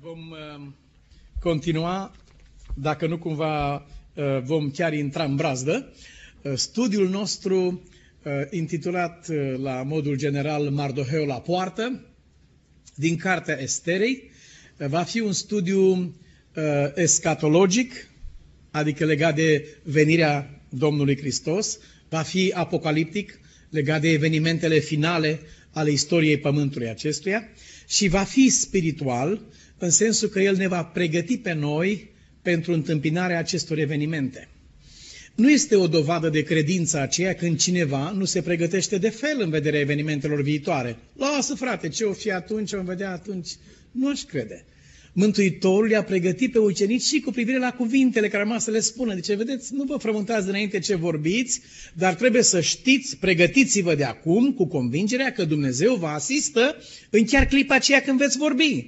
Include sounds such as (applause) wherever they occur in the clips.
Vom uh, continua, dacă nu cumva uh, vom chiar intra în brazdă, uh, studiul nostru intitulat la modul general Mardoheu la poartă, din cartea Esterei, va fi un studiu escatologic, adică legat de venirea Domnului Hristos, va fi apocaliptic, legat de evenimentele finale ale istoriei pământului acestuia și va fi spiritual, în sensul că El ne va pregăti pe noi pentru întâmpinarea acestor evenimente. Nu este o dovadă de credință aceea când cineva nu se pregătește de fel în vederea evenimentelor viitoare. Lasă, frate, ce o fi atunci, o vedea atunci. Nu aș crede. Mântuitorul i-a pregătit pe ucenici și cu privire la cuvintele care rămas să le spună. Deci, vedeți, nu vă frământați dinainte ce vorbiți, dar trebuie să știți, pregătiți-vă de acum cu convingerea că Dumnezeu vă asistă în chiar clipa aceea când veți vorbi.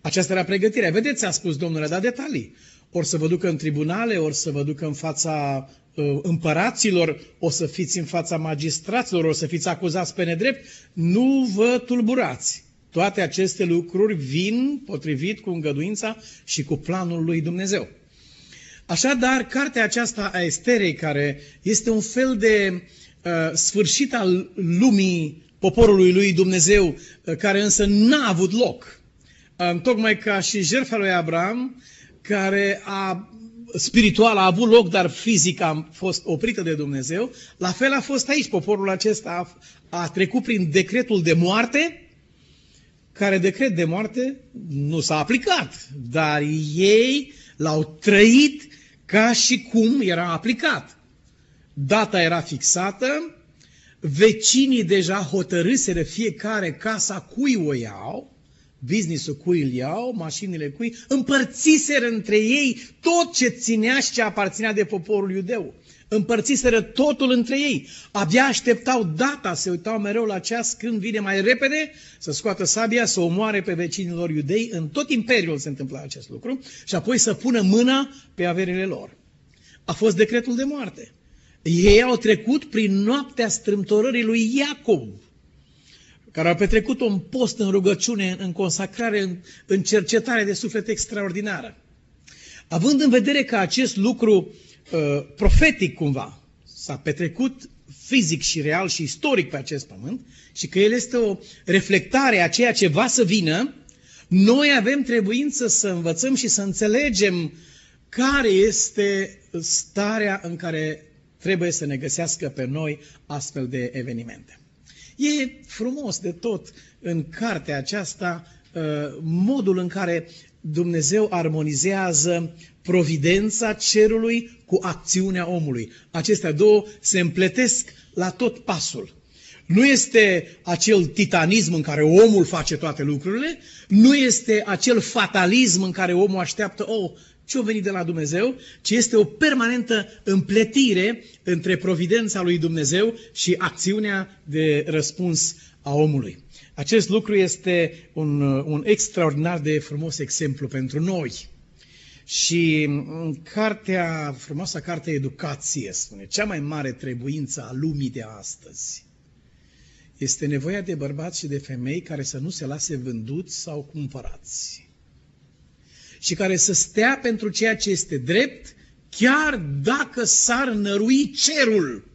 Aceasta era pregătirea. Vedeți, a spus Domnul, a dat detalii. Ori să vă ducă în tribunale, ori să vă ducă în fața uh, împăraților, o să fiți în fața magistraților, o să fiți acuzați pe nedrept. Nu vă tulburați. Toate aceste lucruri vin potrivit cu îngăduința și cu planul lui Dumnezeu. Așadar, cartea aceasta a Esterei, care este un fel de uh, sfârșit al lumii poporului lui Dumnezeu, uh, care însă n-a avut loc, uh, tocmai ca și jertfa lui Abraham, care a spiritual a avut loc, dar fizic a fost oprită de Dumnezeu, la fel a fost aici. Poporul acesta a, a trecut prin decretul de moarte, care decret de moarte nu s-a aplicat, dar ei l-au trăit ca și cum era aplicat. Data era fixată, vecinii deja hotărâseră fiecare casa cui o iau, business-ul cui îl iau, mașinile cui, împărțiseră între ei tot ce ținea și ce aparținea de poporul iudeu împărțiseră totul între ei. Abia așteptau data, se uitau mereu la ceas când vine mai repede să scoată sabia, să omoare pe vecinilor iudei. În tot imperiul se întâmpla acest lucru și apoi să pună mâna pe averile lor. A fost decretul de moarte. Ei au trecut prin noaptea strâmtorării lui Iacov, care a petrecut un post în rugăciune, în consacrare, în, în cercetare de suflet extraordinară. Având în vedere că acest lucru Uh, profetic cumva. S-a petrecut fizic și real și istoric pe acest pământ și că el este o reflectare a ceea ce va să vină, noi avem trebuință să învățăm și să înțelegem care este starea în care trebuie să ne găsească pe noi astfel de evenimente. E frumos de tot în cartea aceasta uh, modul în care Dumnezeu armonizează providența cerului cu acțiunea omului. Acestea două se împletesc la tot pasul. Nu este acel titanism în care omul face toate lucrurile, nu este acel fatalism în care omul așteaptă, oh, ce-o venit de la Dumnezeu, ci este o permanentă împletire între providența lui Dumnezeu și acțiunea de răspuns a omului. Acest lucru este un, un extraordinar de frumos exemplu pentru noi. Și în cartea, frumoasa carte Educație spune, cea mai mare trebuință a lumii de astăzi este nevoia de bărbați și de femei care să nu se lase vânduți sau cumpărați. Și care să stea pentru ceea ce este drept, chiar dacă s-ar nărui cerul.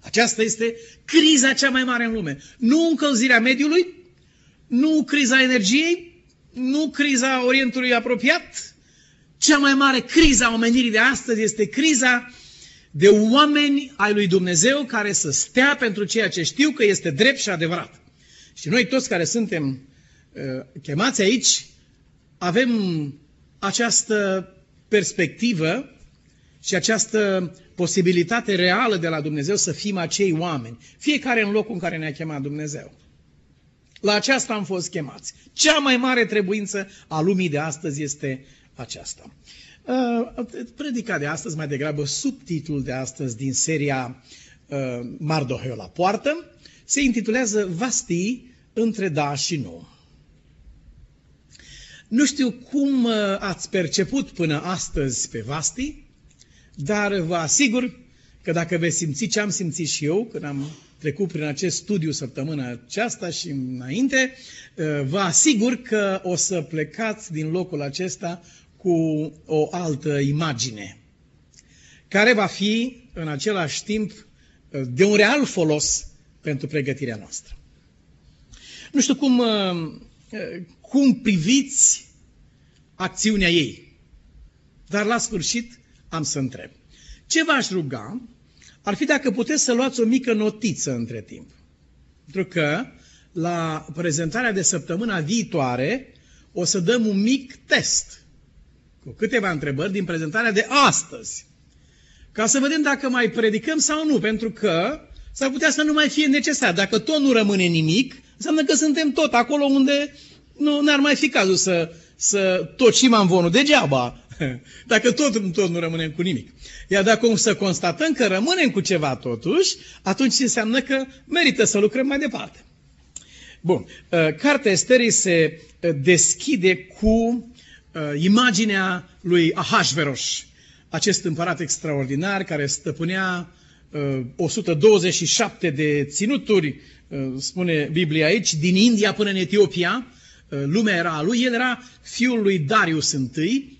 Aceasta este criza cea mai mare în lume. Nu încălzirea mediului, nu criza energiei, nu criza Orientului apropiat. Cea mai mare criza a omenirii de astăzi este criza de oameni ai lui Dumnezeu care să stea pentru ceea ce știu că este drept și adevărat. Și noi toți care suntem uh, chemați aici avem această perspectivă și această posibilitate reală de la Dumnezeu să fim acei oameni. Fiecare în locul în care ne-a chemat Dumnezeu. La aceasta am fost chemați. Cea mai mare trebuință a lumii de astăzi este aceasta. Uh, predica de astăzi, mai degrabă subtitlul de astăzi din seria uh, Mardoheu la poartă, se intitulează Vasti între da și nu. Nu știu cum uh, ați perceput până astăzi pe Vasti, dar vă asigur că dacă veți simți ce am simțit și eu când am trecut prin acest studiu săptămâna aceasta și înainte, uh, vă asigur că o să plecați din locul acesta cu o altă imagine, care va fi în același timp uh, de un real folos pentru pregătirea noastră. Nu știu cum, uh, cum priviți acțiunea ei, dar la sfârșit am să întreb. Ce v-aș ruga ar fi dacă puteți să luați o mică notiță între timp. Pentru că la prezentarea de săptămâna viitoare o să dăm un mic test cu câteva întrebări din prezentarea de astăzi. Ca să vedem dacă mai predicăm sau nu, pentru că s-ar putea să nu mai fie necesar. Dacă tot nu rămâne nimic, înseamnă că suntem tot acolo unde nu ar mai fi cazul să, să tocim amvonul degeaba. (laughs) Dacă tot, tot nu rămânem cu nimic. Iar dacă o să constatăm că rămânem cu ceva totuși, atunci înseamnă că merită să lucrăm mai departe. Bun. Uh, cartea Esterii se uh, deschide cu uh, imaginea lui Ahasveros, acest împărat extraordinar care stăpânea 127 de ținuturi, spune Biblia aici, din India până în Etiopia. Lumea era a lui. El era fiul lui Darius I, Uh,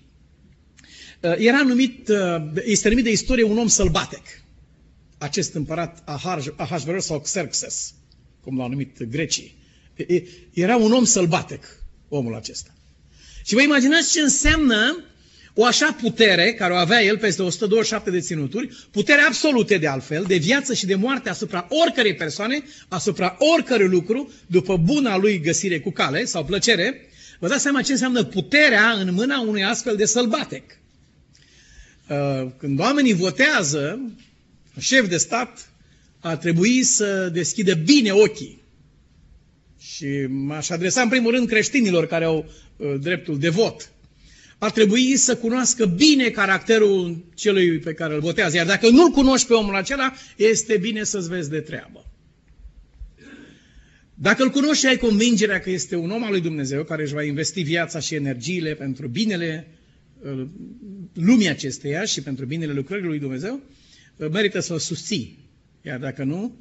era numit, uh, este numit de istorie un om sălbatec. Acest împărat Ahasveros sau Xerxes, cum l-au numit grecii. Era un om sălbatec, omul acesta. Și vă imaginați ce înseamnă o așa putere, care o avea el peste 127 de ținuturi, putere absolute de altfel, de viață și de moarte asupra oricărei persoane, asupra oricărui lucru, după buna lui găsire cu cale sau plăcere, vă dați seama ce înseamnă puterea în mâna unui astfel de sălbatec. Uh, când oamenii votează, șef de stat ar trebui să deschidă bine ochii. Și m-aș adresa în primul rând creștinilor care au uh, dreptul de vot. Ar trebui să cunoască bine caracterul celui pe care îl votează. Iar dacă nu-l cunoști pe omul acela, este bine să-ți vezi de treabă. Dacă îl cunoști și ai convingerea că este un om al lui Dumnezeu care își va investi viața și energiile pentru binele Uh, lumii acesteia și pentru binele lucrării lui Dumnezeu, uh, merită să-l susții. Iar dacă nu,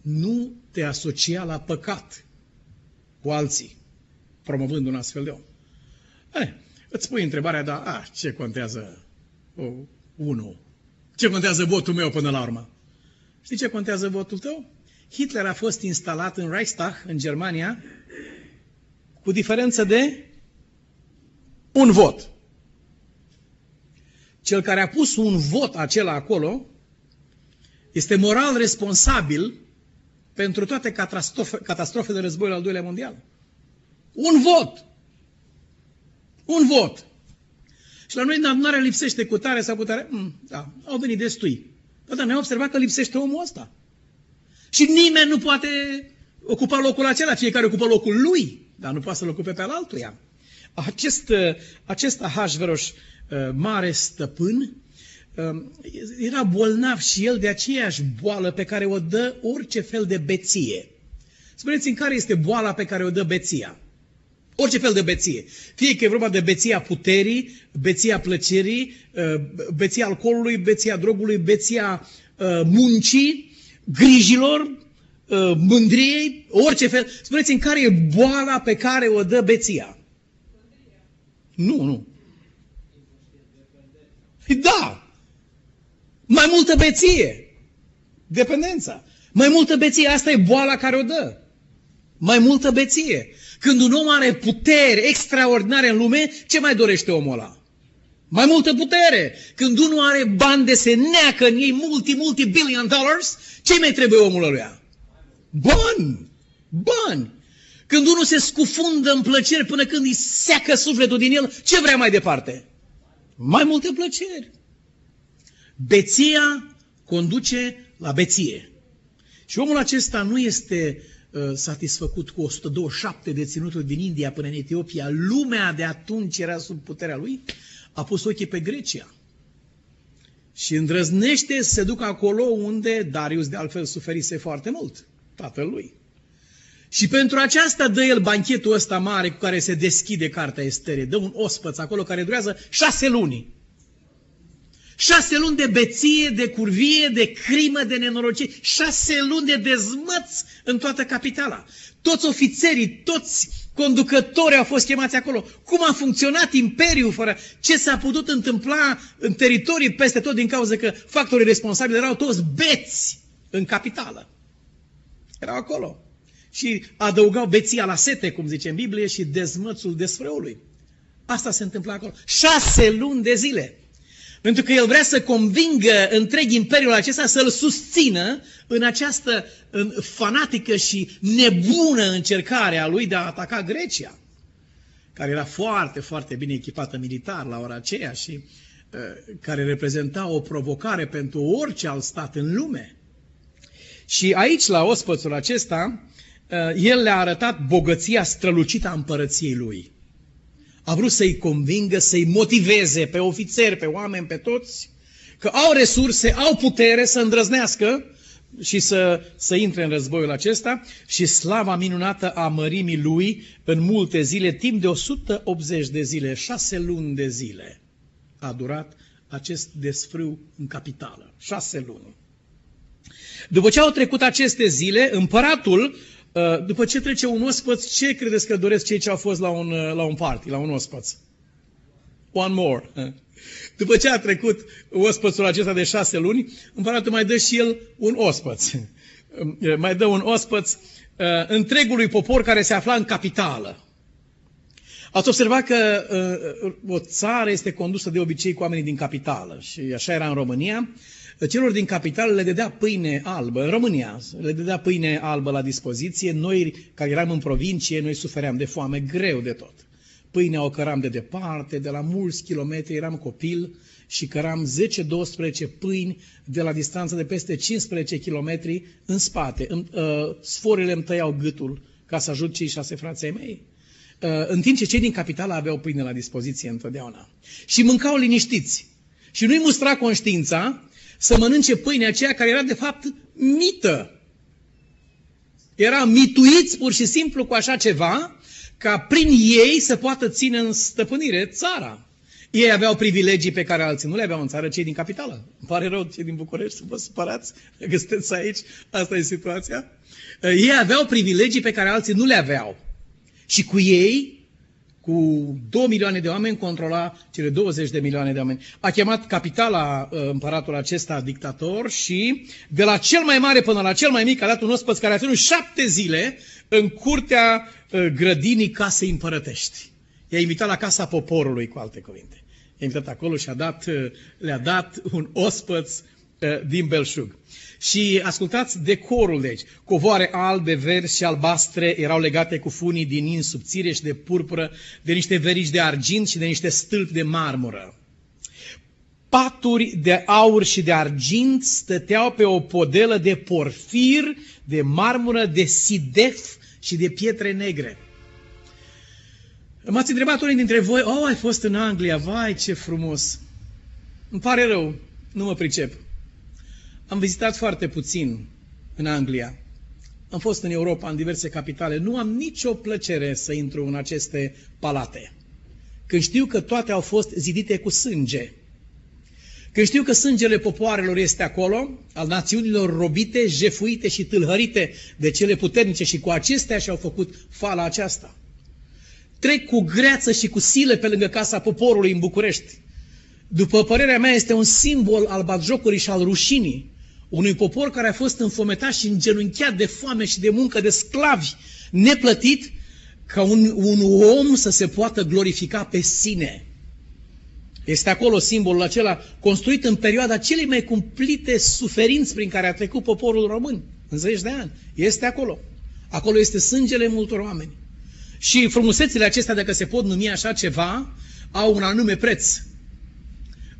nu te asocia la păcat cu alții, promovând un astfel de om. Eh, îți pui întrebarea, dar a, ce contează o, unul? Ce contează votul meu până la urmă? Știi ce contează votul tău? Hitler a fost instalat în Reichstag, în Germania, cu diferență de un vot. Cel care a pus un vot acela acolo este moral responsabil pentru toate catastrofe, catastrofele războiului al doilea mondial. Un vot! Un vot! Și la noi în adunare lipsește cu tare sau cu tare. Mm, da, au venit destui. Dar da, ne-am observat că lipsește omul ăsta. Și nimeni nu poate ocupa locul acela. Fiecare ocupă locul lui, dar nu poate să-l ocupe pe al altuia. Acest, acest Ahasveros Uh, mare stăpân, um, era bolnav și el de aceeași boală pe care o dă orice fel de beție. Spuneți-mi care este boala pe care o dă beția? Orice fel de beție. Fie că e vorba de beția puterii, beția plăcerii, uh, beția alcoolului, beția drogului, beția uh, muncii, grijilor, mândriei, orice fel. Spuneți-mi care e boala pe care o dă beția? Nu, nu. Păi da! Mai multă beție. Dependența. Mai multă beție. Asta e boala care o dă. Mai multă beție. Când un om are putere extraordinare în lume, ce mai dorește omul ăla? Mai multă putere. Când unul are bani de se neacă în ei multi, multi billion dollars, ce mai trebuie omul ăluia? Bani! Bani! Când unul se scufundă în plăceri până când îi seacă sufletul din el, ce vrea mai departe? Mai multe plăceri. Beția conduce la beție. Și omul acesta nu este uh, satisfăcut cu 127 de ținuturi din India până în Etiopia. Lumea de atunci era sub puterea lui. A pus ochii pe Grecia. Și îndrăznește să se ducă acolo unde Darius de altfel suferise foarte mult, tatăl lui. Și pentru aceasta dă el banchetul ăsta mare cu care se deschide cartea Estere. Dă un ospăț acolo care durează șase luni. Șase luni de beție, de curvie, de crimă, de nenorocire. Șase luni de dezmăț în toată capitala. Toți ofițerii, toți conducătorii au fost chemați acolo. Cum a funcționat imperiul fără ce s-a putut întâmpla în teritorii peste tot din cauza că factorii responsabili erau toți beți în capitală. Erau acolo. Și adăugau beția la sete, cum zice în Biblie, și dezmățul desfrăului. Asta se întâmplă acolo. Șase luni de zile. Pentru că el vrea să convingă întreg imperiul acesta să-l susțină în această în fanatică și nebună încercare a lui de a ataca Grecia, care era foarte, foarte bine echipată militar la ora aceea și uh, care reprezenta o provocare pentru orice alt stat în lume. Și aici, la ospățul acesta, uh, el le-a arătat bogăția strălucită a împărăției lui. A vrut să-i convingă, să-i motiveze pe ofițeri, pe oameni, pe toți, că au resurse, au putere să îndrăznească și să, să intre în războiul acesta și slava minunată a mărimii lui în multe zile, timp de 180 de zile, șase luni de zile a durat acest desfrâu în capitală. Șase luni. După ce au trecut aceste zile, împăratul Uh, după ce trece un ospăț, ce credeți că doresc cei ce au fost la un, uh, la un party, la un ospăț? One more. După ce a trecut ospățul acesta de șase luni, împăratul mai dă și el un ospăț. Uh, mai dă un ospăț întregului popor care se afla în capitală. Ați observat că uh, o țară este condusă de obicei cu oamenii din capitală și așa era în România celor din capitală le dădea pâine albă, în România le dădea pâine albă la dispoziție, noi care eram în provincie, noi sufeream de foame greu de tot. Pâinea o căram de departe, de la mulți kilometri, eram copil și căram 10-12 pâini de la distanță de peste 15 kilometri în spate. În, uh, sforile îmi tăiau gâtul ca să ajut cei șase frații mei. Uh, în timp ce cei din capitală aveau pâine la dispoziție întotdeauna. Și mâncau liniștiți. Și nu-i mustra conștiința să mănânce pâinea aceea care era de fapt mită. Era mituiți pur și simplu cu așa ceva ca prin ei să poată ține în stăpânire țara. Ei aveau privilegii pe care alții nu le aveau în țară, cei din capitală. Îmi pare rău cei din București să vă supărați că sunteți aici, asta e situația. Ei aveau privilegii pe care alții nu le aveau. Și cu ei cu 2 milioane de oameni controla cele 20 de milioane de oameni. A chemat capitala uh, împăratul acesta dictator și de la cel mai mare până la cel mai mic a dat un ospăț care a ținut șapte zile în curtea uh, grădinii casei împărătești. I-a invitat la casa poporului, cu alte cuvinte. I-a invitat acolo și a dat, uh, le-a dat un ospăț din belșug. Și ascultați decorul de aici. Covoare albe, verzi și albastre erau legate cu funii din in subțire și de purpură, de niște verici de argint și de niște stâlpi de marmură. Paturi de aur și de argint stăteau pe o podelă de porfir, de marmură, de sidef și de pietre negre. M-ați întrebat unii dintre voi, oh, ai fost în Anglia, vai, ce frumos. Îmi pare rău, nu mă pricep. Am vizitat foarte puțin în Anglia. Am fost în Europa, în diverse capitale. Nu am nicio plăcere să intru în aceste palate. Când știu că toate au fost zidite cu sânge, când știu că sângele popoarelor este acolo, al națiunilor robite, jefuite și tâlhărite de cele puternice și cu acestea și-au făcut fala aceasta. Trec cu greață și cu sile pe lângă casa poporului în București. După părerea mea, este un simbol al batjocurii și al rușinii unui popor care a fost înfometat și îngenunchiat de foame și de muncă de sclavi, neplătit, ca un, un om să se poată glorifica pe sine. Este acolo simbolul acela construit în perioada celei mai cumplite suferinți prin care a trecut poporul român, în zeci de ani. Este acolo. Acolo este sângele multor oameni. Și frumusețile acestea, dacă se pot numi așa ceva, au un anume preț.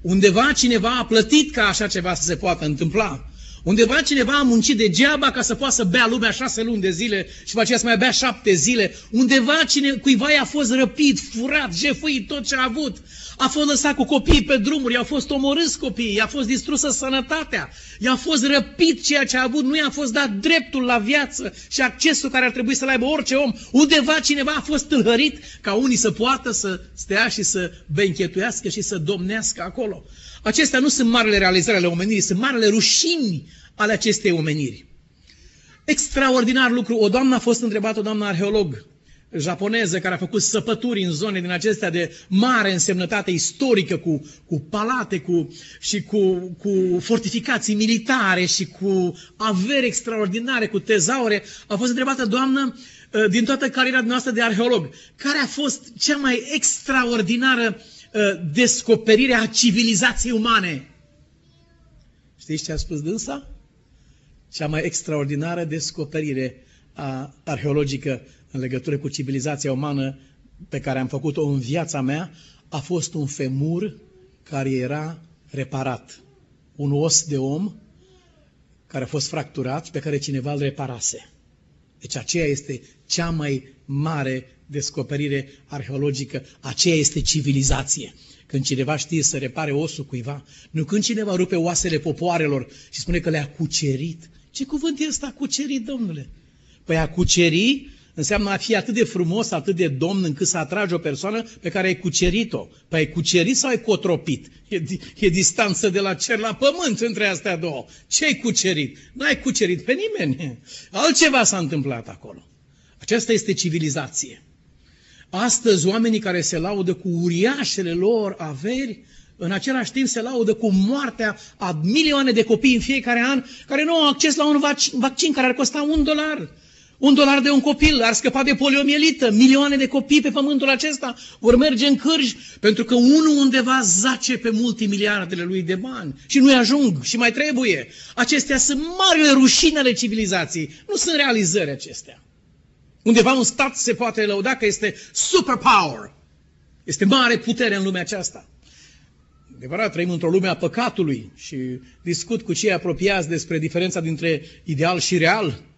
Undeva cineva a plătit ca așa ceva să se poată întâmpla. Undeva cineva a muncit degeaba ca să poată să bea lumea șase luni de zile și după aceea să mai bea șapte zile. Undeva cine, cuiva i-a fost răpit, furat, jefuit tot ce a avut. A fost lăsat cu copiii pe drumuri, i-au fost omorâți copiii, i-a fost distrusă sănătatea, i-a fost răpit ceea ce a avut, nu i-a fost dat dreptul la viață și accesul care ar trebui să-l aibă orice om. Undeva cineva a fost tâlhărit ca unii să poată să stea și să benchetuiască și să domnească acolo. Acestea nu sunt marele realizări ale omenirii, sunt marele rușini ale acestei omeniri. Extraordinar lucru. O doamnă a fost întrebată, o doamnă arheolog japoneză care a făcut săpături în zone din acestea de mare însemnătate istorică, cu, cu palate cu, și cu, cu fortificații militare și cu averi extraordinare, cu tezaure. A fost întrebată, doamnă, ă, din toată cariera noastră de arheolog, care a fost cea mai extraordinară Uh, descoperirea a civilizației umane. Știți ce a spus dânsa? Cea mai extraordinară descoperire a, arheologică în legătură cu civilizația umană pe care am făcut-o în viața mea a fost un femur care era reparat. Un os de om care a fost fracturat și pe care cineva îl reparase. Deci aceea este cea mai mare descoperire arheologică, aceea este civilizație. Când cineva știe să repare osul cuiva, nu când cineva rupe oasele popoarelor și spune că le-a cucerit. Ce cuvânt e ăsta cucerit, domnule? Păi a cuceri înseamnă a fi atât de frumos, atât de domn, încât să atragi o persoană pe care ai cucerit-o. Păi ai cucerit sau ai cotropit? E, e distanță de la cer la pământ între astea două. Ce ai cucerit? Nu ai cucerit pe nimeni. Altceva s-a întâmplat acolo. Aceasta este civilizație. Astăzi, oamenii care se laudă cu uriașele lor averi, în același timp se laudă cu moartea a milioane de copii în fiecare an care nu au acces la un vaccin care ar costa un dolar. Un dolar de un copil ar scăpa de poliomielită. Milioane de copii pe pământul acesta vor merge în cârji pentru că unul undeva zace pe multimiliardele lui de bani și nu-i ajung și mai trebuie. Acestea sunt marile rușine ale civilizației. Nu sunt realizări acestea. Undeva un stat se poate lăuda că este superpower. Este mare putere în lumea aceasta. Adevărat, trăim într-o lume a păcatului și discut cu cei apropiați despre diferența dintre ideal și real.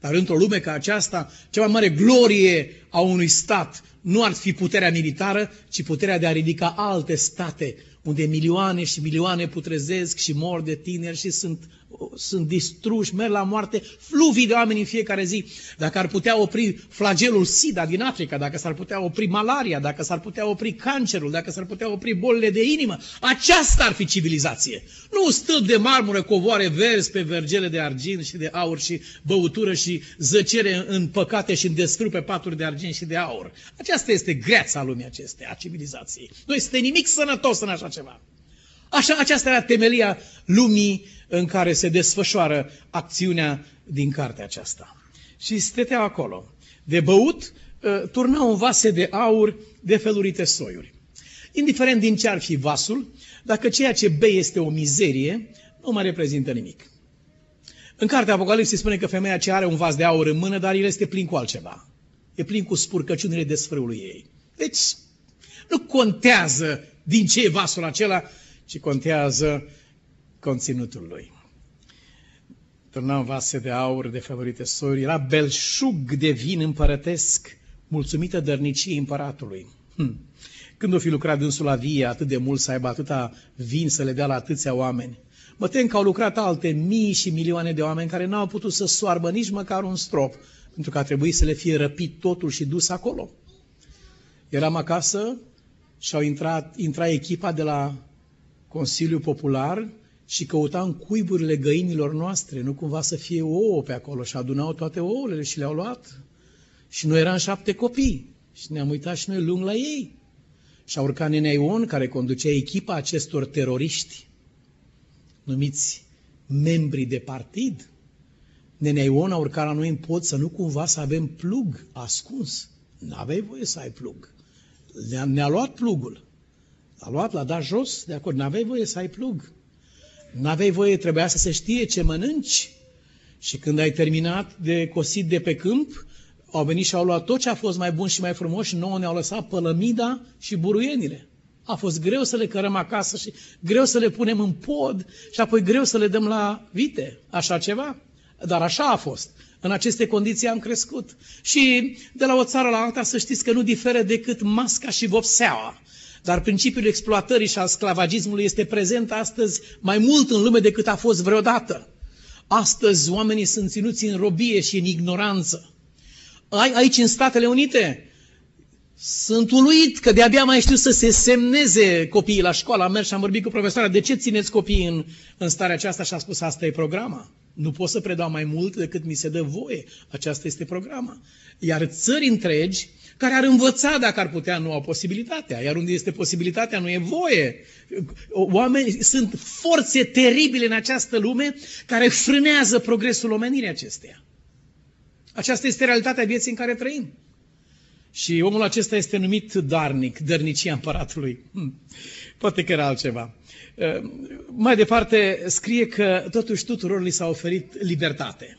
Dar într-o lume ca aceasta, cea mai mare glorie a unui stat nu ar fi puterea militară, ci puterea de a ridica alte state, unde milioane și milioane putrezesc și mor de tineri și sunt sunt distruși, merg la moarte, fluvii de oameni în fiecare zi. Dacă ar putea opri flagelul SIDA din Africa, dacă s-ar putea opri malaria, dacă s-ar putea opri cancerul, dacă s-ar putea opri bolile de inimă, aceasta ar fi civilizație. Nu stâlp de marmură, covoare verzi pe vergele de argint și de aur și băutură și zăcere în păcate și în desfrâu pe paturi de argint și de aur. Aceasta este greața lumii acesteia, a civilizației. Nu este nimic sănătos în așa ceva. Așa, aceasta era temelia lumii în care se desfășoară acțiunea din cartea aceasta. Și stăteau acolo. De băut, ă, turnau în vase de aur de felurite soiuri. Indiferent din ce ar fi vasul, dacă ceea ce bei este o mizerie, nu mai reprezintă nimic. În cartea Apocalipsei spune că femeia ce are un vas de aur în mână, dar el este plin cu altceva. E plin cu spurcăciunile desfrâului ei. Deci, nu contează din ce e vasul acela, ci contează conținutul lui. Turnam vase de aur de favorite sori, era belșug de vin împărătesc, mulțumită dărniciei împăratului. Hm. Când o fi lucrat dânsul la vie atât de mult să aibă atâta vin să le dea la atâția oameni? Mă tem că au lucrat alte mii și milioane de oameni care n-au putut să soarbă nici măcar un strop, pentru că a trebuit să le fie răpit totul și dus acolo. Eram acasă și au intrat, intra echipa de la Consiliul Popular și căutam cuiburile găinilor noastre, nu cumva să fie ouă pe acolo și adunau toate ouăle și le-au luat. Și noi eram șapte copii și ne-am uitat și noi lung la ei. Și a urcat Nenea Ion, care conducea echipa acestor teroriști, numiți membri de partid. Nenea Ion a urcat la noi în pod să nu cumva să avem plug ascuns. N-aveai voie să ai plug. Ne-a, ne luat plugul. L-a luat, l-a dat jos, de acord, n-aveai voie să ai plug. N-aveai voie, trebuia să se știe ce mănânci. Și când ai terminat de cosit de pe câmp, au venit și au luat tot ce a fost mai bun și mai frumos și nouă ne-au lăsat pălămida și buruienile. A fost greu să le cărăm acasă și greu să le punem în pod și apoi greu să le dăm la vite. Așa ceva? Dar așa a fost. În aceste condiții am crescut. Și de la o țară la alta să știți că nu diferă decât masca și vopseaua. Dar principiul exploatării și al sclavagismului este prezent astăzi mai mult în lume decât a fost vreodată. Astăzi oamenii sunt ținuți în robie și în ignoranță. Aici, în Statele Unite, sunt uluit că de-abia mai știu să se semneze copiii la școală. Am mers și am vorbit cu profesoara. De ce țineți copiii în, în starea aceasta? Și a spus, asta e programa. Nu pot să predau mai mult decât mi se dă voie. Aceasta este programa. Iar țări întregi care ar învăța dacă ar putea, nu au posibilitatea. Iar unde este posibilitatea, nu e voie. Oameni, sunt forțe teribile în această lume care frânează progresul omenirii acesteia. Aceasta este realitatea vieții în care trăim. Și omul acesta este numit darnic, dărnicia împăratului. Hm. Poate că era altceva. Mai departe, scrie că totuși tuturor li s-a oferit libertate.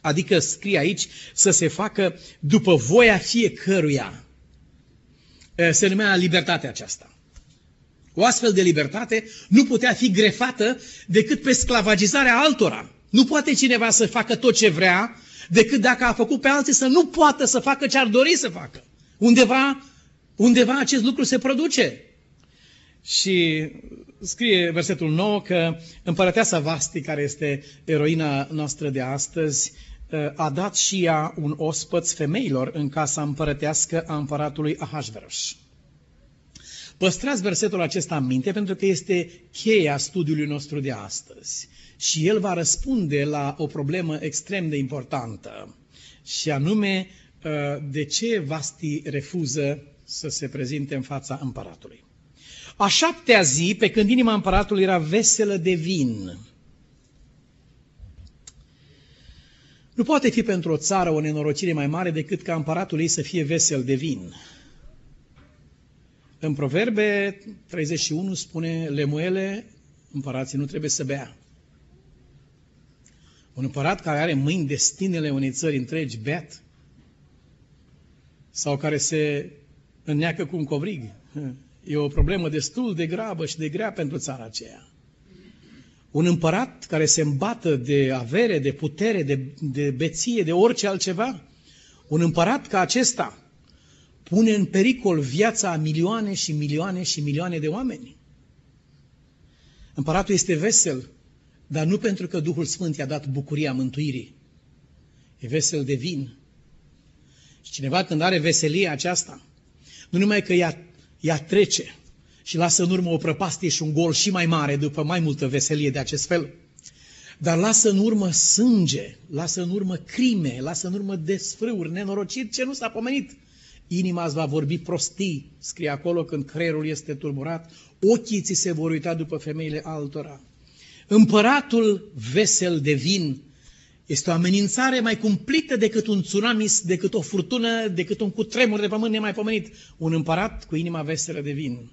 Adică scrie aici să se facă după voia fiecăruia. Se numea libertatea aceasta. O astfel de libertate nu putea fi grefată decât pe sclavagizarea altora. Nu poate cineva să facă tot ce vrea, decât dacă a făcut pe alții să nu poată să facă ce ar dori să facă. Undeva, undeva acest lucru se produce. Și scrie versetul 9 că împărăteasa Vasti, care este eroina noastră de astăzi, a dat și ea un ospăț femeilor în casa împărătească a împăratului Ahasveros. Păstrați versetul acesta în minte pentru că este cheia studiului nostru de astăzi. Și el va răspunde la o problemă extrem de importantă, și anume de ce Vasti refuză să se prezinte în fața împăratului. A șaptea zi, pe când inima împăratului era veselă de vin, Nu poate fi pentru o țară o nenorocire mai mare decât ca împăratul ei să fie vesel de vin. În Proverbe 31 spune, lemuele, împărații nu trebuie să bea. Un împărat care are mâini destinele unei țări întregi, beat, sau care se înneacă cu un covrig, e o problemă destul de gravă și de grea pentru țara aceea. Un împărat care se îmbată de avere, de putere, de, de beție, de orice altceva, un împărat ca acesta pune în pericol viața a milioane și milioane și milioane de oameni. Împăratul este vesel, dar nu pentru că Duhul Sfânt i-a dat bucuria mântuirii. E vesel de vin. Și cineva când are veselia aceasta, nu numai că ea, ea trece, și lasă în urmă o prăpastie și un gol și mai mare după mai multă veselie de acest fel. Dar lasă în urmă sânge, lasă în urmă crime, lasă în urmă desfrâuri, nenorocit ce nu s-a pomenit. Inima îți va vorbi prostii, scrie acolo când creierul este turburat, ochii ți se vor uita după femeile altora. Împăratul vesel de vin este o amenințare mai cumplită decât un tsunami, decât o furtună, decât un cutremur de pământ nemaipomenit. Un împărat cu inima veselă de vin.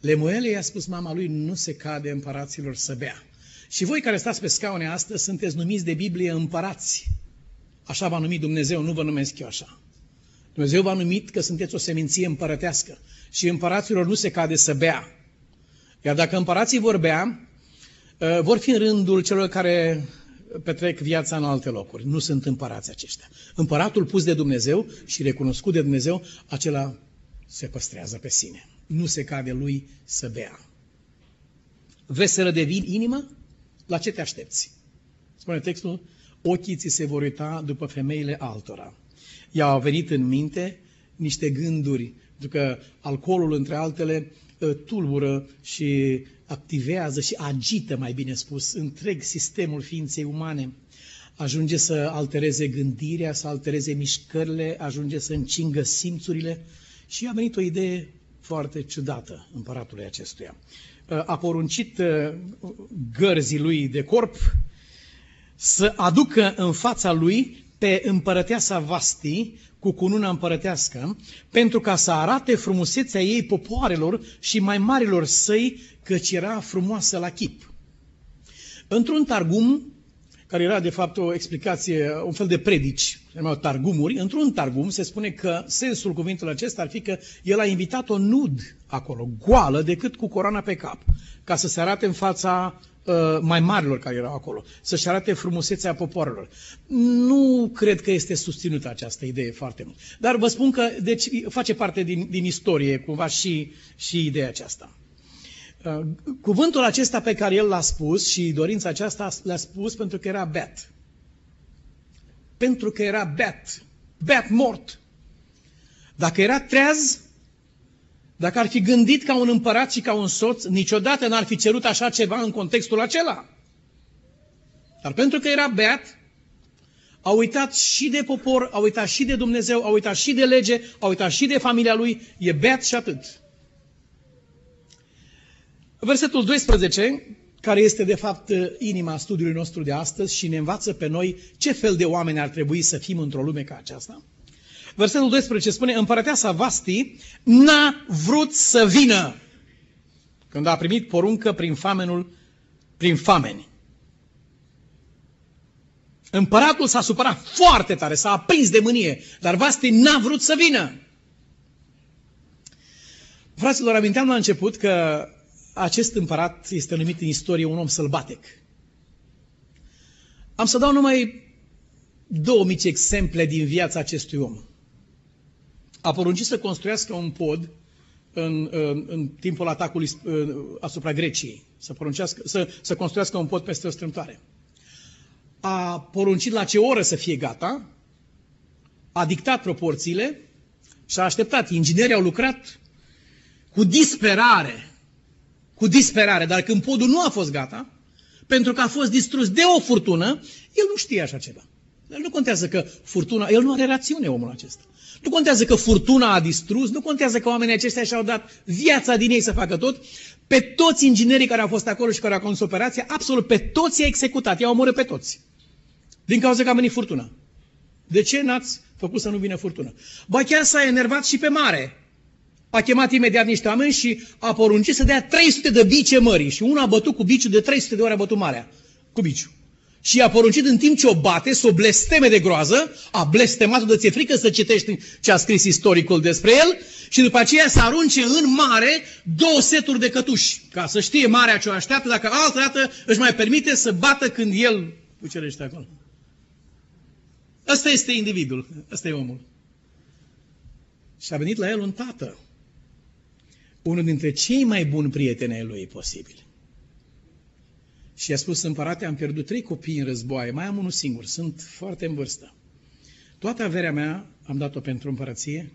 Lemuele i-a spus mama lui, nu se cade împăraților să bea. Și voi care stați pe scaune astăzi sunteți numiți de Biblie împărați. Așa v-a numit Dumnezeu, nu vă numesc eu așa. Dumnezeu v-a numit că sunteți o seminție împărătească și împăraților nu se cade să bea. Iar dacă împărații vor bea, ă, vor fi în rândul celor care petrec viața în alte locuri. Nu sunt împărați aceștia. Împăratul pus de Dumnezeu și recunoscut de Dumnezeu, acela se păstrează pe sine nu se cade lui să bea. Veselă de vin inima? La ce te aștepți? Spune textul, ochii ți se vor uita după femeile altora. I-au venit în minte niște gânduri, pentru că alcoolul, între altele, ă, tulbură și activează și agită, mai bine spus, întreg sistemul ființei umane. Ajunge să altereze gândirea, să altereze mișcările, ajunge să încingă simțurile și a venit o idee foarte ciudată împăratului acestuia. A poruncit uh, gărzii lui de corp să aducă în fața lui pe împărăteasa Vasti cu cununa împărătească, pentru ca să arate frumusețea ei popoarelor și mai marilor săi, căci era frumoasă la chip. Într-un targum care era de fapt o explicație, un fel de predici, se numeau targumuri. Într-un targum se spune că sensul cuvântului acesta ar fi că el a invitat-o nud acolo, goală, decât cu coroana pe cap, ca să se arate în fața uh, mai marilor care erau acolo, să-și arate frumusețea popoarelor. Nu cred că este susținută această idee foarte mult. Dar vă spun că deci, face parte din, din istorie cumva și, și ideea aceasta. Uh, cuvântul acesta pe care el l-a spus și dorința aceasta l-a spus pentru că era beat. Pentru că era beat. Beat mort. Dacă era treaz, dacă ar fi gândit ca un împărat și ca un soț, niciodată n-ar fi cerut așa ceva în contextul acela. Dar pentru că era beat, a uitat și de popor, a uitat și de Dumnezeu, a uitat și de lege, a uitat și de familia lui, e beat și atât. Versetul 12, care este de fapt inima studiului nostru de astăzi și ne învață pe noi ce fel de oameni ar trebui să fim într-o lume ca aceasta. Versetul 12 spune, împărăteasa Vasti n-a vrut să vină când a primit poruncă prin famenul, prin fameni. Împăratul s-a supărat foarte tare, s-a aprins de mânie, dar Vasti n-a vrut să vină. Fraților, aminteam la început că acest împărat este numit în istorie un om sălbatic. Am să dau numai două mici exemple din viața acestui om. A poruncit să construiască un pod în, în, în timpul atacului asupra Greciei, să, poruncească, să, să construiască un pod peste o strâmtoare. A poruncit la ce oră să fie gata, a dictat proporțiile și a așteptat. Inginerii au lucrat cu disperare cu disperare, dar când podul nu a fost gata, pentru că a fost distrus de o furtună, el nu știe așa ceva. El nu contează că furtuna, el nu are rațiune omul acesta. Nu contează că furtuna a distrus, nu contează că oamenii aceștia și-au dat viața din ei să facă tot. Pe toți inginerii care au fost acolo și care au condus operația, absolut pe toți i-a executat, i-au omorât pe toți. Din cauza că a venit furtuna. De ce n-ați făcut să nu vină furtună? Ba chiar s-a enervat și pe mare a chemat imediat niște oameni și a poruncit să dea 300 de bice mării. Și unul a bătut cu biciul de 300 de ori a bătut marea. Cu biciul. Și a poruncit în timp ce o bate, să o blesteme de groază, a blestemat-o de ți frică să citești ce a scris istoricul despre el, și după aceea să arunce în mare două seturi de cătuși, ca să știe marea ce o așteaptă, dacă altă dată își mai permite să bată când el cucerește acolo. Ăsta este individul, ăsta e omul. Și a venit la el un tată unul dintre cei mai buni prieteni ai lui posibil. Și a spus, împărate, am pierdut trei copii în războaie, mai am unul singur, sunt foarte în vârstă. Toată averea mea am dat-o pentru împărăție.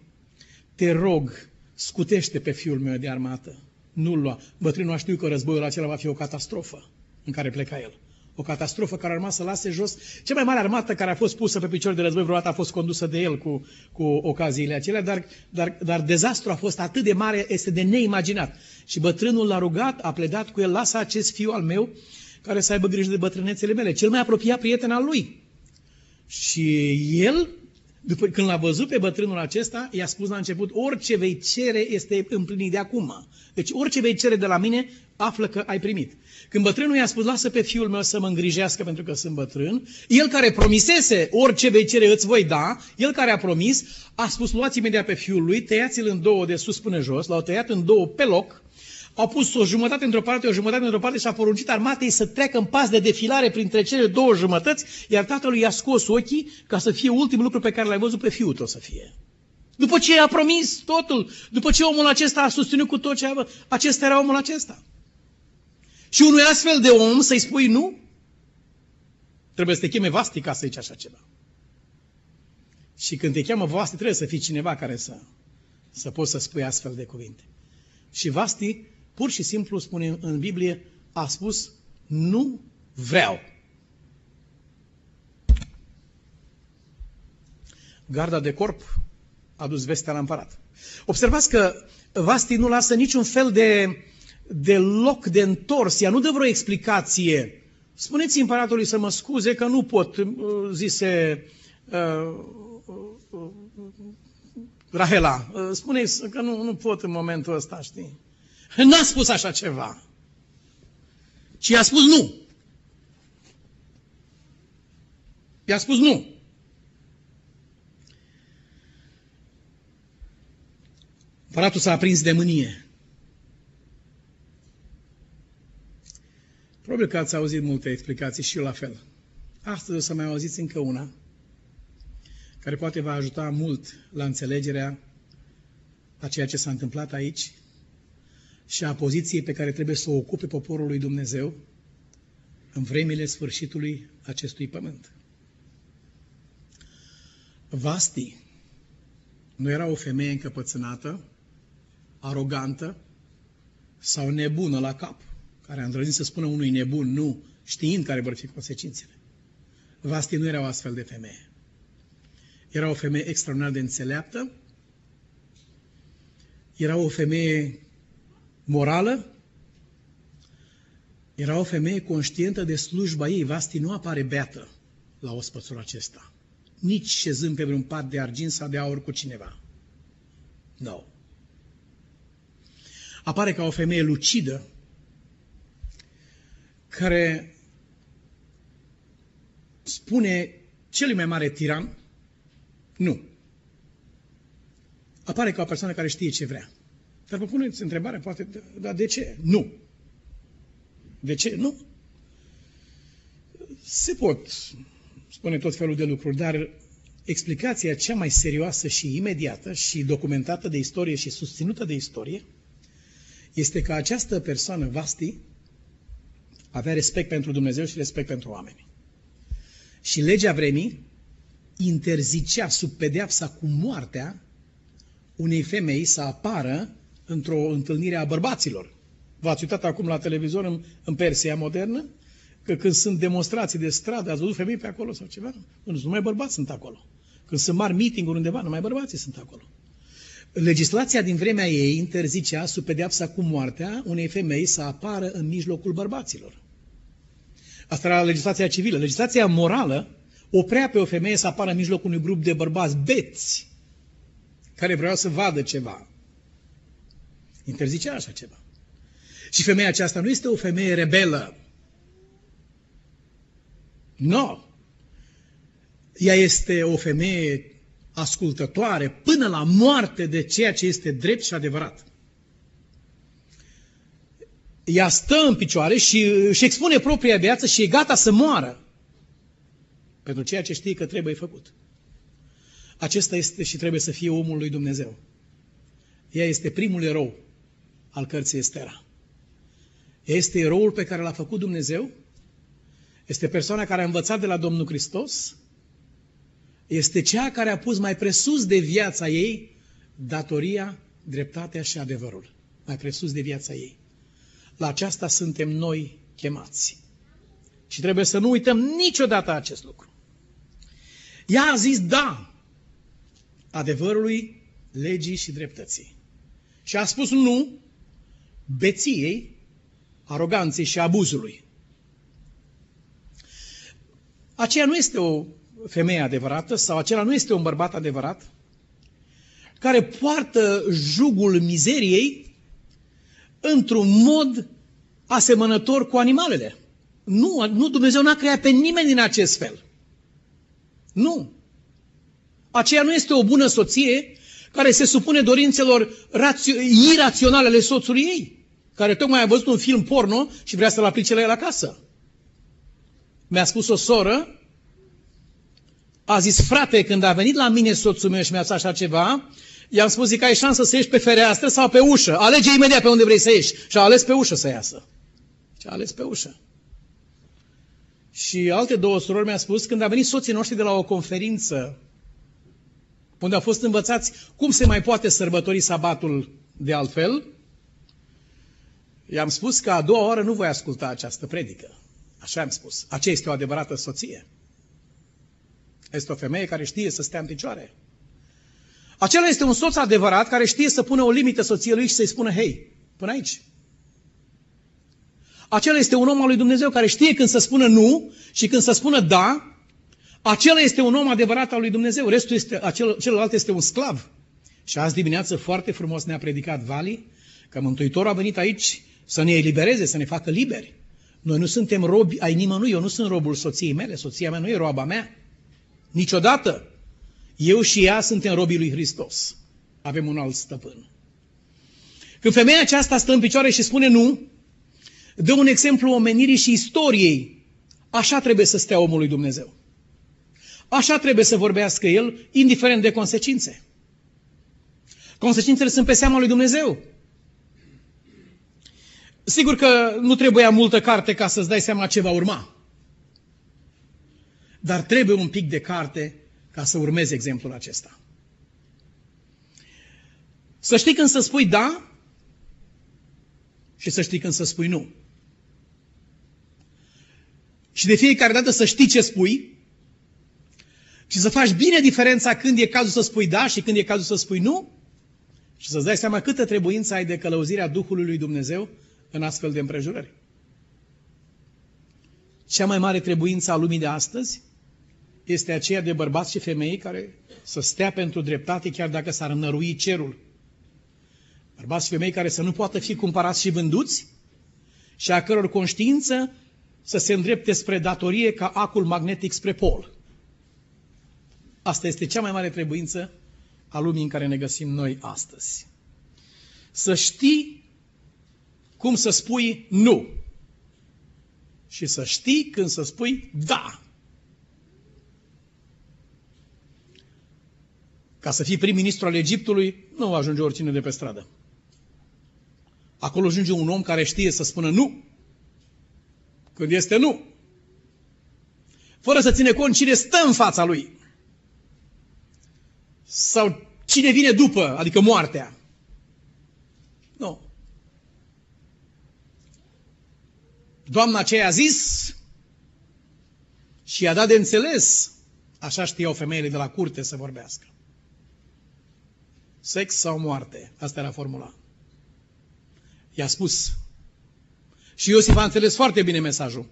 Te rog, scutește pe fiul meu de armată. Nu-l lua. Bătrânul a știut că războiul acela va fi o catastrofă în care pleca el o catastrofă care a urmat să lase jos. Cea mai mare armată care a fost pusă pe picior de război vreodată a fost condusă de el cu, cu ocaziile acelea, dar, dar, dar dezastru a fost atât de mare, este de neimaginat. Și bătrânul l-a rugat, a pledat cu el, lasă acest fiu al meu care să aibă grijă de bătrânețele mele, cel mai apropiat prieten al lui. Și el, după când l-a văzut pe bătrânul acesta, i-a spus la început, orice vei cere este împlinit de acum. Deci orice vei cere de la mine, află că ai primit. Când bătrânul i-a spus, lasă pe fiul meu să mă îngrijească pentru că sunt bătrân, el care promisese, orice vei cere îți voi da, el care a promis, a spus, luați imediat pe fiul lui, tăiați-l în două de sus până jos, l-au tăiat în două pe loc, au pus o jumătate într-o parte, o jumătate într-o parte și a poruncit armatei să treacă în pas de defilare printre cele două jumătăți, iar tatălui i-a scos ochii ca să fie ultimul lucru pe care l-ai văzut pe fiul tău să fie. După ce a promis totul, după ce omul acesta a susținut cu tot ce a acesta era omul acesta. Și unui astfel de om să-i spui nu? Trebuie să te cheme Vasti ca să zici așa ceva. Și când te cheamă Vasti, trebuie să fii cineva care să, să poți să spui astfel de cuvinte. Și Vasti, pur și simplu, spune în Biblie, a spus, nu vreau. Garda de corp a dus vestea la împărat. Observați că Vasti nu lasă niciun fel de de loc de întors, ea nu dă vreo explicație. Spuneți împăratului să mă scuze că nu pot, uh, zise uh, uh, Rahela. Uh, spune că nu, nu pot în momentul ăsta, știi? N-a spus așa ceva. Ci a spus nu. I-a spus nu. Împăratul s-a aprins de mânie. Probabil că ați auzit multe explicații și eu la fel. Astăzi o să mai auziți încă una care poate va ajuta mult la înțelegerea a ceea ce s-a întâmplat aici și a poziției pe care trebuie să o ocupe poporul lui Dumnezeu în vremile sfârșitului acestui pământ. Vasti nu era o femeie încăpățânată, arogantă sau nebună la cap, care a îndrăznit să spună unui nebun nu, știind care vor fi consecințele. Vasti nu era o astfel de femeie. Era o femeie extraordinar de înțeleaptă, era o femeie morală, era o femeie conștientă de slujba ei. Vasti nu apare beată la ospățul acesta. Nici șezând pe vreun pat de argint sau de aur cu cineva. Nu. No. Apare ca o femeie lucidă care spune celui mai mare tiran, nu. Apare ca o persoană care știe ce vrea. Dar vă puneți întrebarea, poate, dar de ce? Nu. De ce? Nu. Se pot spune tot felul de lucruri, dar explicația cea mai serioasă și imediată și documentată de istorie și susținută de istorie este că această persoană, Vasti, avea respect pentru Dumnezeu și respect pentru oameni. Și legea vremii interzicea sub pedeapsa cu moartea unei femei să apară într-o întâlnire a bărbaților. V-ați uitat acum la televizor în, în Persia modernă? Că când sunt demonstrații de stradă, ați văzut femei pe acolo sau ceva? Nu, numai bărbați sunt acolo. Când sunt mari meeting-uri undeva, numai bărbații sunt acolo. Legislația din vremea ei interzicea sub pedeapsa cu moartea unei femei să apară în mijlocul bărbaților. Asta era legislația civilă. Legislația morală oprea pe o femeie să apară în mijlocul unui grup de bărbați beți care vreau să vadă ceva. Interzicea așa ceva. Și femeia aceasta nu este o femeie rebelă. Nu. No. Ea este o femeie ascultătoare până la moarte de ceea ce este drept și adevărat. Ea stă în picioare și își expune propria viață și e gata să moară pentru ceea ce știe că trebuie făcut. Acesta este și trebuie să fie omul lui Dumnezeu. Ea este primul erou al cărții Estera. Este eroul pe care l-a făcut Dumnezeu, este persoana care a învățat de la Domnul Hristos, este cea care a pus mai presus de viața ei datoria, dreptatea și adevărul. Mai presus de viața ei. La aceasta suntem noi chemați. Și trebuie să nu uităm niciodată acest lucru. Ea a zis da adevărului, legii și dreptății. Și a spus nu beției, aroganței și abuzului. Aceea nu este o femeie adevărată sau acela nu este un bărbat adevărat care poartă jugul mizeriei într-un mod asemănător cu animalele. Nu, nu Dumnezeu n-a creat pe nimeni din acest fel. Nu. Aceea nu este o bună soție care se supune dorințelor iraționale ale soțului ei, care tocmai a văzut un film porno și vrea să-l aplice la el acasă. Mi-a spus o soră, a zis, frate, când a venit la mine soțul meu și mi-a spus așa ceva, i-am spus, zic, ai șansă să ieși pe fereastră sau pe ușă. Alege imediat pe unde vrei să ieși. Și a ales pe ușă să iasă. Și a ales pe ușă. Și alte două surori mi-a spus, când a venit soții noștri de la o conferință unde au fost învățați cum se mai poate sărbători sabatul de altfel, i-am spus că a doua oră nu voi asculta această predică. Așa am spus. Aceea este o adevărată soție. Este o femeie care știe să stea în picioare. Acela este un soț adevărat care știe să pună o limită soției lui și să-i spună, hei, până aici. Acela este un om al lui Dumnezeu care știe când să spună nu și când să spună da. Acela este un om adevărat al lui Dumnezeu. Restul este, acel, celălalt este un sclav. Și azi dimineață foarte frumos ne-a predicat Vali că Mântuitorul a venit aici să ne elibereze, să ne facă liberi. Noi nu suntem robi ai nimănui, eu nu sunt robul soției mele, soția mea nu e roaba mea. Niciodată. Eu și ea suntem robii lui Hristos. Avem un alt stăpân. Când femeia aceasta stă în picioare și spune nu, dă un exemplu omenirii și istoriei. Așa trebuie să stea omul lui Dumnezeu. Așa trebuie să vorbească el, indiferent de consecințe. Consecințele sunt pe seama lui Dumnezeu. Sigur că nu trebuia multă carte ca să-ți dai seama ce va urma. Dar trebuie un pic de carte ca să urmezi exemplul acesta. Să știi când să spui da și să știi când să spui nu. Și de fiecare dată să știi ce spui și să faci bine diferența când e cazul să spui da și când e cazul să spui nu și să-ți dai seama câtă trebuință ai de călăuzirea Duhului lui Dumnezeu în astfel de împrejurări. Cea mai mare trebuință a lumii de astăzi este aceea de bărbați și femei care să stea pentru dreptate chiar dacă s-ar înărui cerul. Bărbați și femei care să nu poată fi cumpărați și vânduți și a căror conștiință să se îndrepte spre datorie ca acul magnetic spre pol. Asta este cea mai mare trebuință a lumii în care ne găsim noi astăzi. Să știi cum să spui nu și să știi când să spui da. Ca să fii prim-ministru al Egiptului, nu ajunge oricine de pe stradă. Acolo ajunge un om care știe să spună nu. Când este nu. Fără să ține cont cine stă în fața lui. Sau cine vine după, adică moartea. Nu. Doamna aceea a zis și i-a dat de înțeles, așa știau femeile de la curte să vorbească. Sex sau moarte? Asta era formula. I-a spus. Și Iosif a înțeles foarte bine mesajul.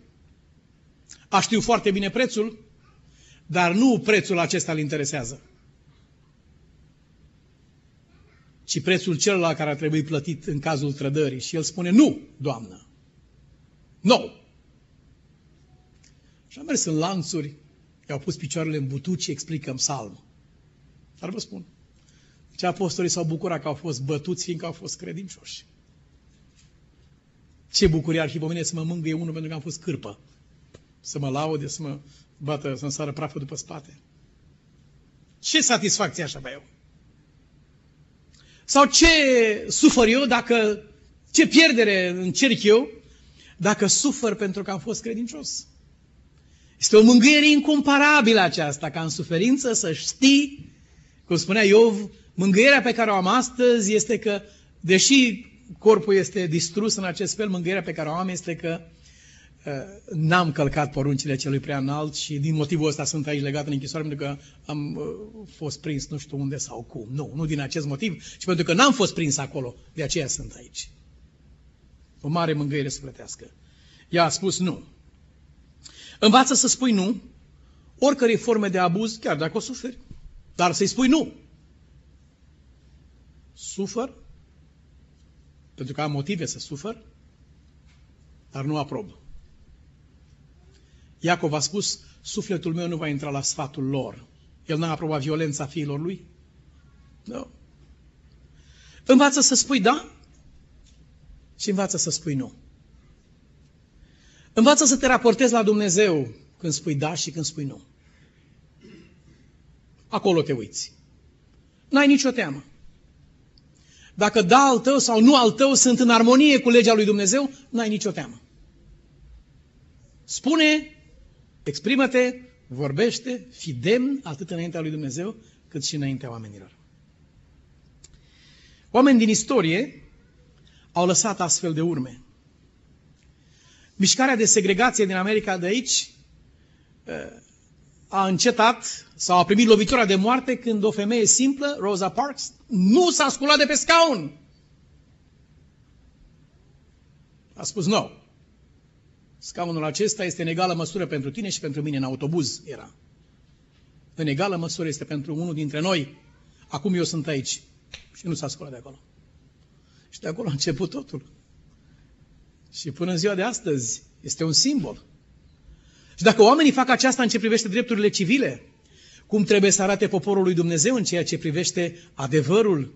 A știut foarte bine prețul, dar nu prețul acesta îl interesează. Ci prețul celălalt care ar trebui plătit în cazul trădării. Și el spune, nu, doamnă. Nu. No. Și a mers în lanțuri, i-au pus picioarele în butuci și explică în psalm. Dar vă spun, ce apostolii s-au bucurat că au fost bătuți, fiindcă au fost credincioși. Ce bucurie ar fi pe mine să mă mângâie unul pentru că am fost cârpă. Să mă laude, să mă bată, să-mi sară praful după spate. Ce satisfacție așa avea eu? Sau ce sufăr eu dacă, ce pierdere încerc eu dacă sufăr pentru că am fost credincios? Este o mângâiere incomparabilă aceasta, ca în suferință să știi, cum spunea Iov, Mângâierea pe care o am astăzi este că, deși corpul este distrus în acest fel, mângâierea pe care o am este că uh, n-am călcat poruncile celui prea înalt și din motivul ăsta sunt aici legat în închisoare pentru că am uh, fost prins nu știu unde sau cum. Nu, nu din acest motiv, ci pentru că n-am fost prins acolo, de aceea sunt aici. O mare mângâiere sufletească. Ea a spus nu. Învață să spui nu oricărei forme de abuz, chiar dacă o suferi. Dar să-i spui nu sufăr, pentru că am motive să sufăr, dar nu aprob. Iacov a spus, sufletul meu nu va intra la sfatul lor. El n-a aprobat violența fiilor lui? Nu. Învață să spui da și învață să spui nu. Învață să te raportezi la Dumnezeu când spui da și când spui nu. Acolo te uiți. N-ai nicio teamă. Dacă da al tău sau nu al tău sunt în armonie cu legea lui Dumnezeu, n-ai nicio teamă. Spune, exprimă-te, vorbește, fi demn atât înaintea lui Dumnezeu, cât și înaintea oamenilor. Oameni din istorie au lăsat astfel de urme. Mișcarea de segregație din America de aici a încetat sau a primit lovitura de moarte când o femeie simplă, Rosa Parks, nu s-a sculat de pe scaun. A spus, nu. No. Scaunul acesta este în egală măsură pentru tine și pentru mine în autobuz era. În egală măsură este pentru unul dintre noi. Acum eu sunt aici. Și nu s-a sculat de acolo. Și de acolo a început totul. Și până în ziua de astăzi este un simbol. Și dacă oamenii fac aceasta în ce privește drepturile civile, cum trebuie să arate poporul lui Dumnezeu în ceea ce privește adevărul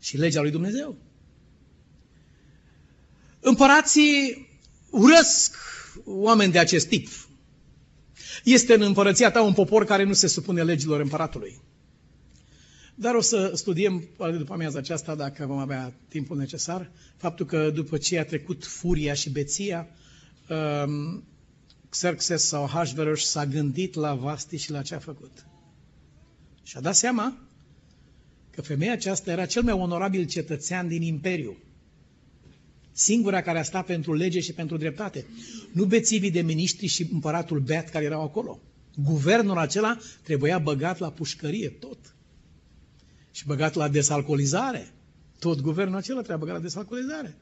și legea lui Dumnezeu. Împărații urăsc oameni de acest tip. Este în împărăția ta un popor care nu se supune legilor împăratului. Dar o să studiem, poate după amiaza aceasta, dacă vom avea timpul necesar, faptul că după ce a trecut furia și beția, um, Xerxes sau Hashverosh s-a gândit la Vasti și la ce a făcut. Și a dat seama că femeia aceasta era cel mai onorabil cetățean din Imperiu. Singura care a stat pentru lege și pentru dreptate. Nu bețivii de miniștri și împăratul Beat care erau acolo. Guvernul acela trebuia băgat la pușcărie, tot. Și băgat la desalcoolizare. Tot guvernul acela trebuia băgat la desalcoolizare.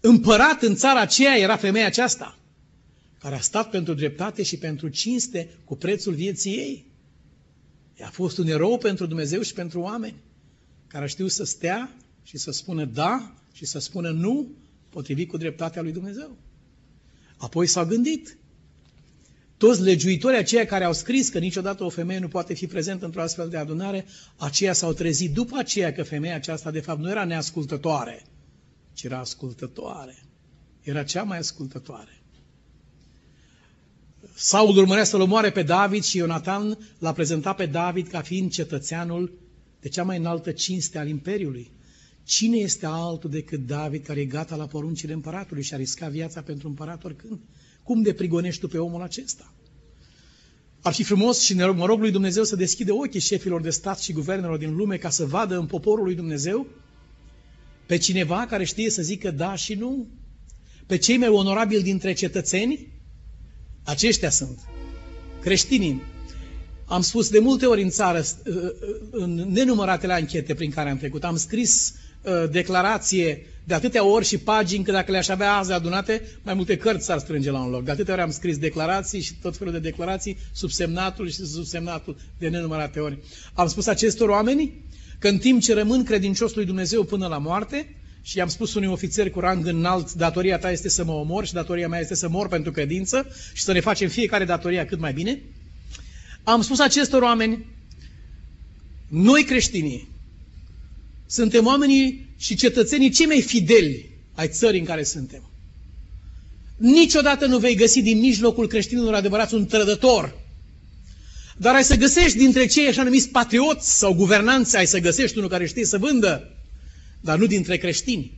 Împărat în țara aceea era femeia aceasta, care a stat pentru dreptate și pentru cinste cu prețul vieții ei. Ea a fost un erou pentru Dumnezeu și pentru oameni, care știu să stea și să spună da și să spună nu, potrivit cu dreptatea lui Dumnezeu. Apoi s-au gândit. Toți legiuitorii aceia care au scris că niciodată o femeie nu poate fi prezentă într-o astfel de adunare, aceia s-au trezit după aceea că femeia aceasta de fapt nu era neascultătoare, ci era ascultătoare. Era cea mai ascultătoare. Saul urmărea să-l omoare pe David și Ionatan l-a prezentat pe David ca fiind cetățeanul de cea mai înaltă cinste al Imperiului. Cine este altul decât David care e gata la poruncile împăratului și a riscat viața pentru împărat oricând? Cum de prigonești tu pe omul acesta? Ar fi frumos și mă rog lui Dumnezeu să deschide ochii șefilor de stat și guvernelor din lume ca să vadă în poporul lui Dumnezeu pe cineva care știe să zică da și nu, pe cei mai onorabili dintre cetățeni, aceștia sunt creștinii. Am spus de multe ori în țară, în nenumăratele anchete prin care am trecut, am scris uh, declarație de atâtea ori și pagini, că dacă le-aș avea azi adunate, mai multe cărți s-ar strânge la un loc. De atâtea ori am scris declarații și tot felul de declarații, subsemnatul și subsemnatul de nenumărate ori. Am spus acestor oameni că în timp ce rămân credincios lui Dumnezeu până la moarte, și i-am spus unui ofițer cu rang înalt, datoria ta este să mă omor și datoria mea este să mor pentru credință și să ne facem fiecare datoria cât mai bine. Am spus acestor oameni, noi creștinii, suntem oamenii și cetățenii cei mai fideli ai țării în care suntem. Niciodată nu vei găsi din mijlocul creștinilor adevărați un trădător. Dar ai să găsești dintre cei așa numiți patrioți sau guvernanți, ai să găsești unul care știe să vândă, dar nu dintre creștini.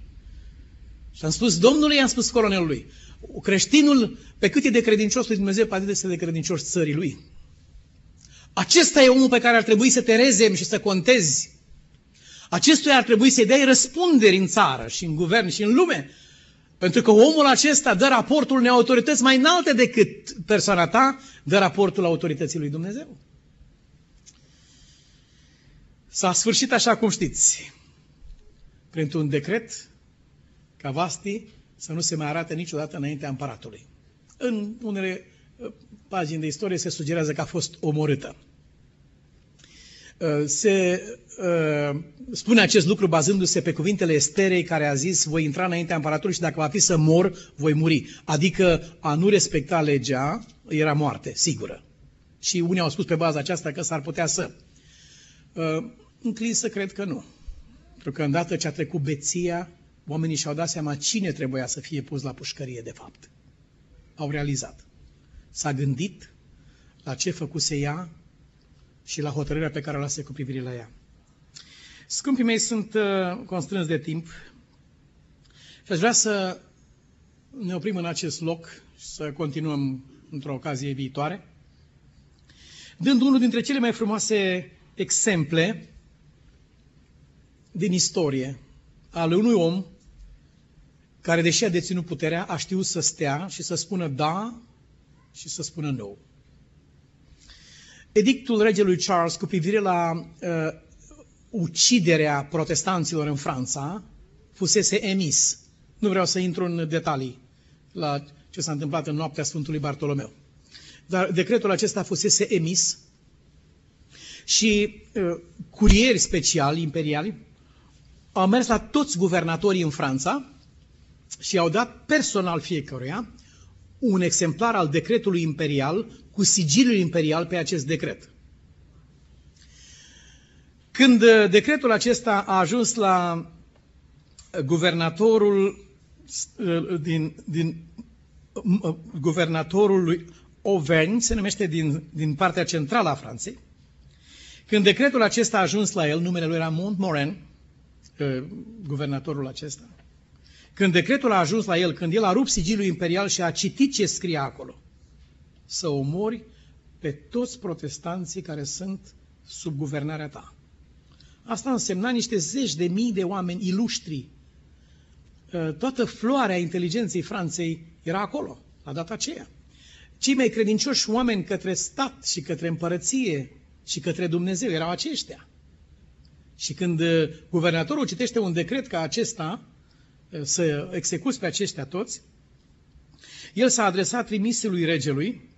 Și am spus Domnului, am spus colonelului, creștinul, pe cât e de credincios lui Dumnezeu, pe atât este de credincios țării lui. Acesta e omul pe care ar trebui să te rezem și să contezi. Acestuia ar trebui să-i dai răspunderi în țară și în guvern și în lume. Pentru că omul acesta dă raportul unei autorități mai înalte decât persoana ta, dă raportul autorității lui Dumnezeu. S-a sfârșit așa cum știți printr-un decret ca Vasti să nu se mai arate niciodată înaintea împăratului. În unele uh, pagini de istorie se sugerează că a fost omorâtă. Uh, se uh, spune acest lucru bazându-se pe cuvintele Esterei care a zis voi intra înaintea împăratului și dacă va fi să mor, voi muri. Adică a nu respecta legea era moarte, sigură. Și unii au spus pe baza aceasta că s-ar putea să. Înclin să cred că nu. Pentru că îndată ce a trecut beția, oamenii și-au dat seama cine trebuia să fie pus la pușcărie de fapt. Au realizat. S-a gândit la ce făcuse ea și la hotărârea pe care o lase cu privire la ea. Scumpii mei, sunt uh, constrâns de timp și aș vrea să ne oprim în acest loc și să continuăm într-o ocazie viitoare, dând unul dintre cele mai frumoase exemple din istorie al unui om care, deși a deținut puterea, a știut să stea și să spună da și să spună nu. Edictul regelui Charles cu privire la uh, uciderea protestanților în Franța fusese emis. Nu vreau să intru în detalii la ce s-a întâmplat în noaptea Sfântului Bartolomeu. Dar decretul acesta fusese emis și uh, curieri speciali imperiali au mers la toți guvernatorii în Franța și au dat personal fiecăruia un exemplar al decretului imperial cu sigiliul imperial pe acest decret. Când uh, decretul acesta a ajuns la guvernatorul uh, din, din uh, guvernatorul lui Auvergne, se numește din, din partea centrală a Franței, când decretul acesta a ajuns la el, numele lui era Montmorin, guvernatorul acesta, când decretul a ajuns la el, când el a rupt sigiliul imperial și a citit ce scrie acolo, să omori pe toți protestanții care sunt sub guvernarea ta. Asta însemna niște zeci de mii de oameni iluștri. Ă, toată floarea inteligenței Franței era acolo, la data aceea. Cei mai credincioși oameni către stat și către împărăție și către Dumnezeu erau aceștia. Și când ă, guvernatorul citește un decret ca acesta, ă, să execuți pe aceștia toți, el s-a adresat trimisului regelui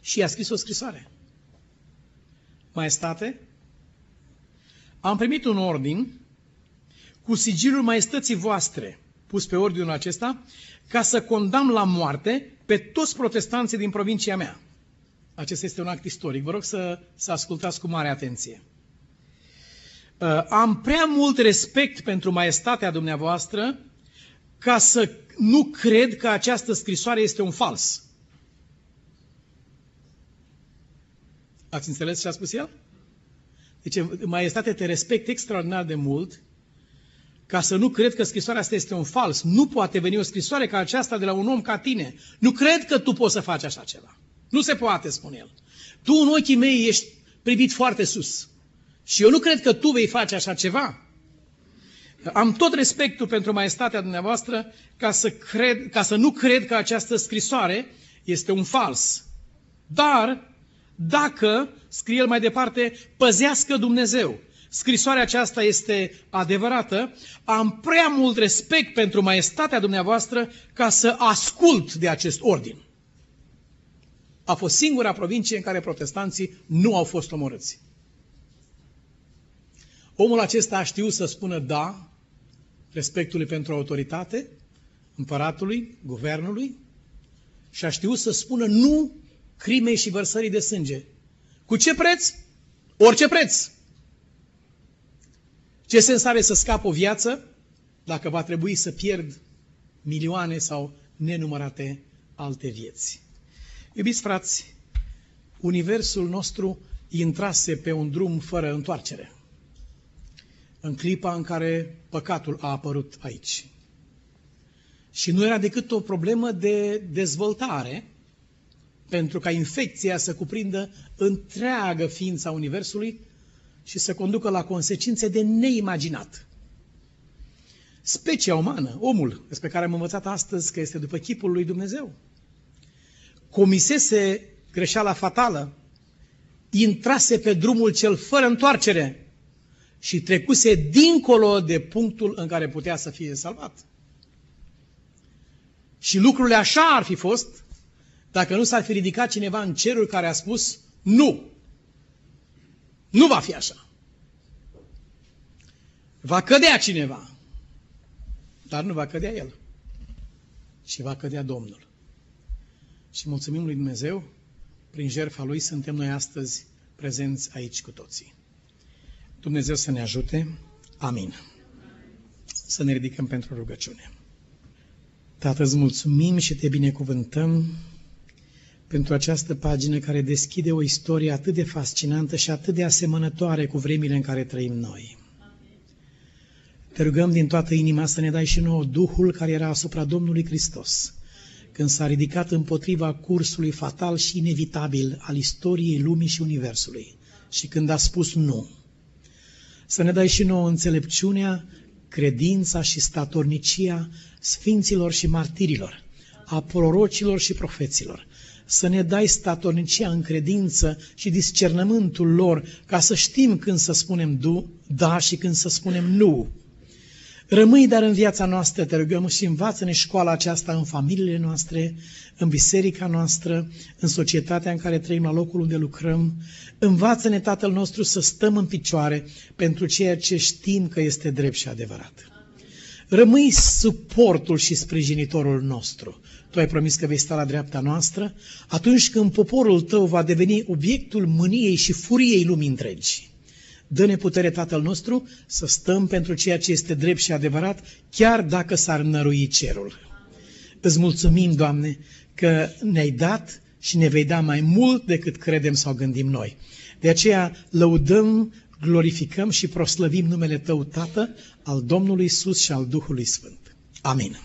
și i-a scris o scrisoare. Maestate, am primit un ordin cu sigilul maestății voastre, pus pe ordinul acesta, ca să condamn la moarte pe toți protestanții din provincia mea. Acesta este un act istoric. Vă rog să, să ascultați cu mare atenție. Uh, am prea mult respect pentru maestatea dumneavoastră ca să nu cred că această scrisoare este un fals. Ați înțeles ce a spus el? Deci, maestate, te respect extraordinar de mult ca să nu cred că scrisoarea asta este un fals. Nu poate veni o scrisoare ca aceasta de la un om ca tine. Nu cred că tu poți să faci așa ceva. Nu se poate, spune el. Tu în ochii mei ești privit foarte sus. Și eu nu cred că tu vei face așa ceva. Am tot respectul pentru maestatea dumneavoastră ca să, cred, ca să nu cred că această scrisoare este un fals. Dar dacă, scrie el mai departe, păzească Dumnezeu. Scrisoarea aceasta este adevărată, am prea mult respect pentru maestatea dumneavoastră ca să ascult de acest ordin. A fost singura provincie în care protestanții nu au fost omorâți. Omul acesta a știut să spună da respectului pentru autoritate, împăratului, guvernului, și a știut să spună nu crimei și vărsării de sânge. Cu ce preț? Orice preț. Ce sens are să scap o viață dacă va trebui să pierd milioane sau nenumărate alte vieți? Iubiți frați, universul nostru intrase pe un drum fără întoarcere. În clipa în care păcatul a apărut aici. Și nu era decât o problemă de dezvoltare pentru ca infecția să cuprindă întreagă ființa Universului și să conducă la consecințe de neimaginat. Specia umană, omul, despre care am învățat astăzi că este după chipul lui Dumnezeu, comisese greșeala fatală, intrase pe drumul cel fără întoarcere și trecuse dincolo de punctul în care putea să fie salvat. Și lucrurile așa ar fi fost dacă nu s-ar fi ridicat cineva în cerul care a spus nu. Nu va fi așa. Va cădea cineva, dar nu va cădea el, ci va cădea Domnul. Și mulțumim lui Dumnezeu, prin jertfa Lui suntem noi astăzi prezenți aici cu toții. Dumnezeu să ne ajute. Amin. Să ne ridicăm pentru rugăciune. Tată, îți mulțumim și te binecuvântăm pentru această pagină care deschide o istorie atât de fascinantă și atât de asemănătoare cu vremile în care trăim noi. Te rugăm din toată inima să ne dai și nouă Duhul care era asupra Domnului Hristos, când s-a ridicat împotriva cursului fatal și inevitabil al istoriei lumii și universului și când a spus nu. Să ne dai și nouă înțelepciunea, credința și statornicia sfinților și martirilor, a prorocilor și profeților, să ne dai statornicia în credință și discernământul lor, ca să știm când să spunem du, da și când să spunem nu. Rămâi dar în viața noastră, te rugăm, și învață-ne școala aceasta în familiile noastre, în biserica noastră, în societatea în care trăim, la locul unde lucrăm. Învață-ne, Tatăl nostru, să stăm în picioare pentru ceea ce știm că este drept și adevărat. Rămâi suportul și sprijinitorul nostru. Tu ai promis că vei sta la dreapta noastră atunci când poporul tău va deveni obiectul mâniei și furiei lumii întregi. Dă-ne putere, Tatăl nostru, să stăm pentru ceea ce este drept și adevărat, chiar dacă s-ar nărui cerul. Îți mulțumim, Doamne, că ne-ai dat și ne vei da mai mult decât credem sau gândim noi. De aceea lăudăm, glorificăm și proslăvim numele Tău, Tată, al Domnului Isus și al Duhului Sfânt. Amin.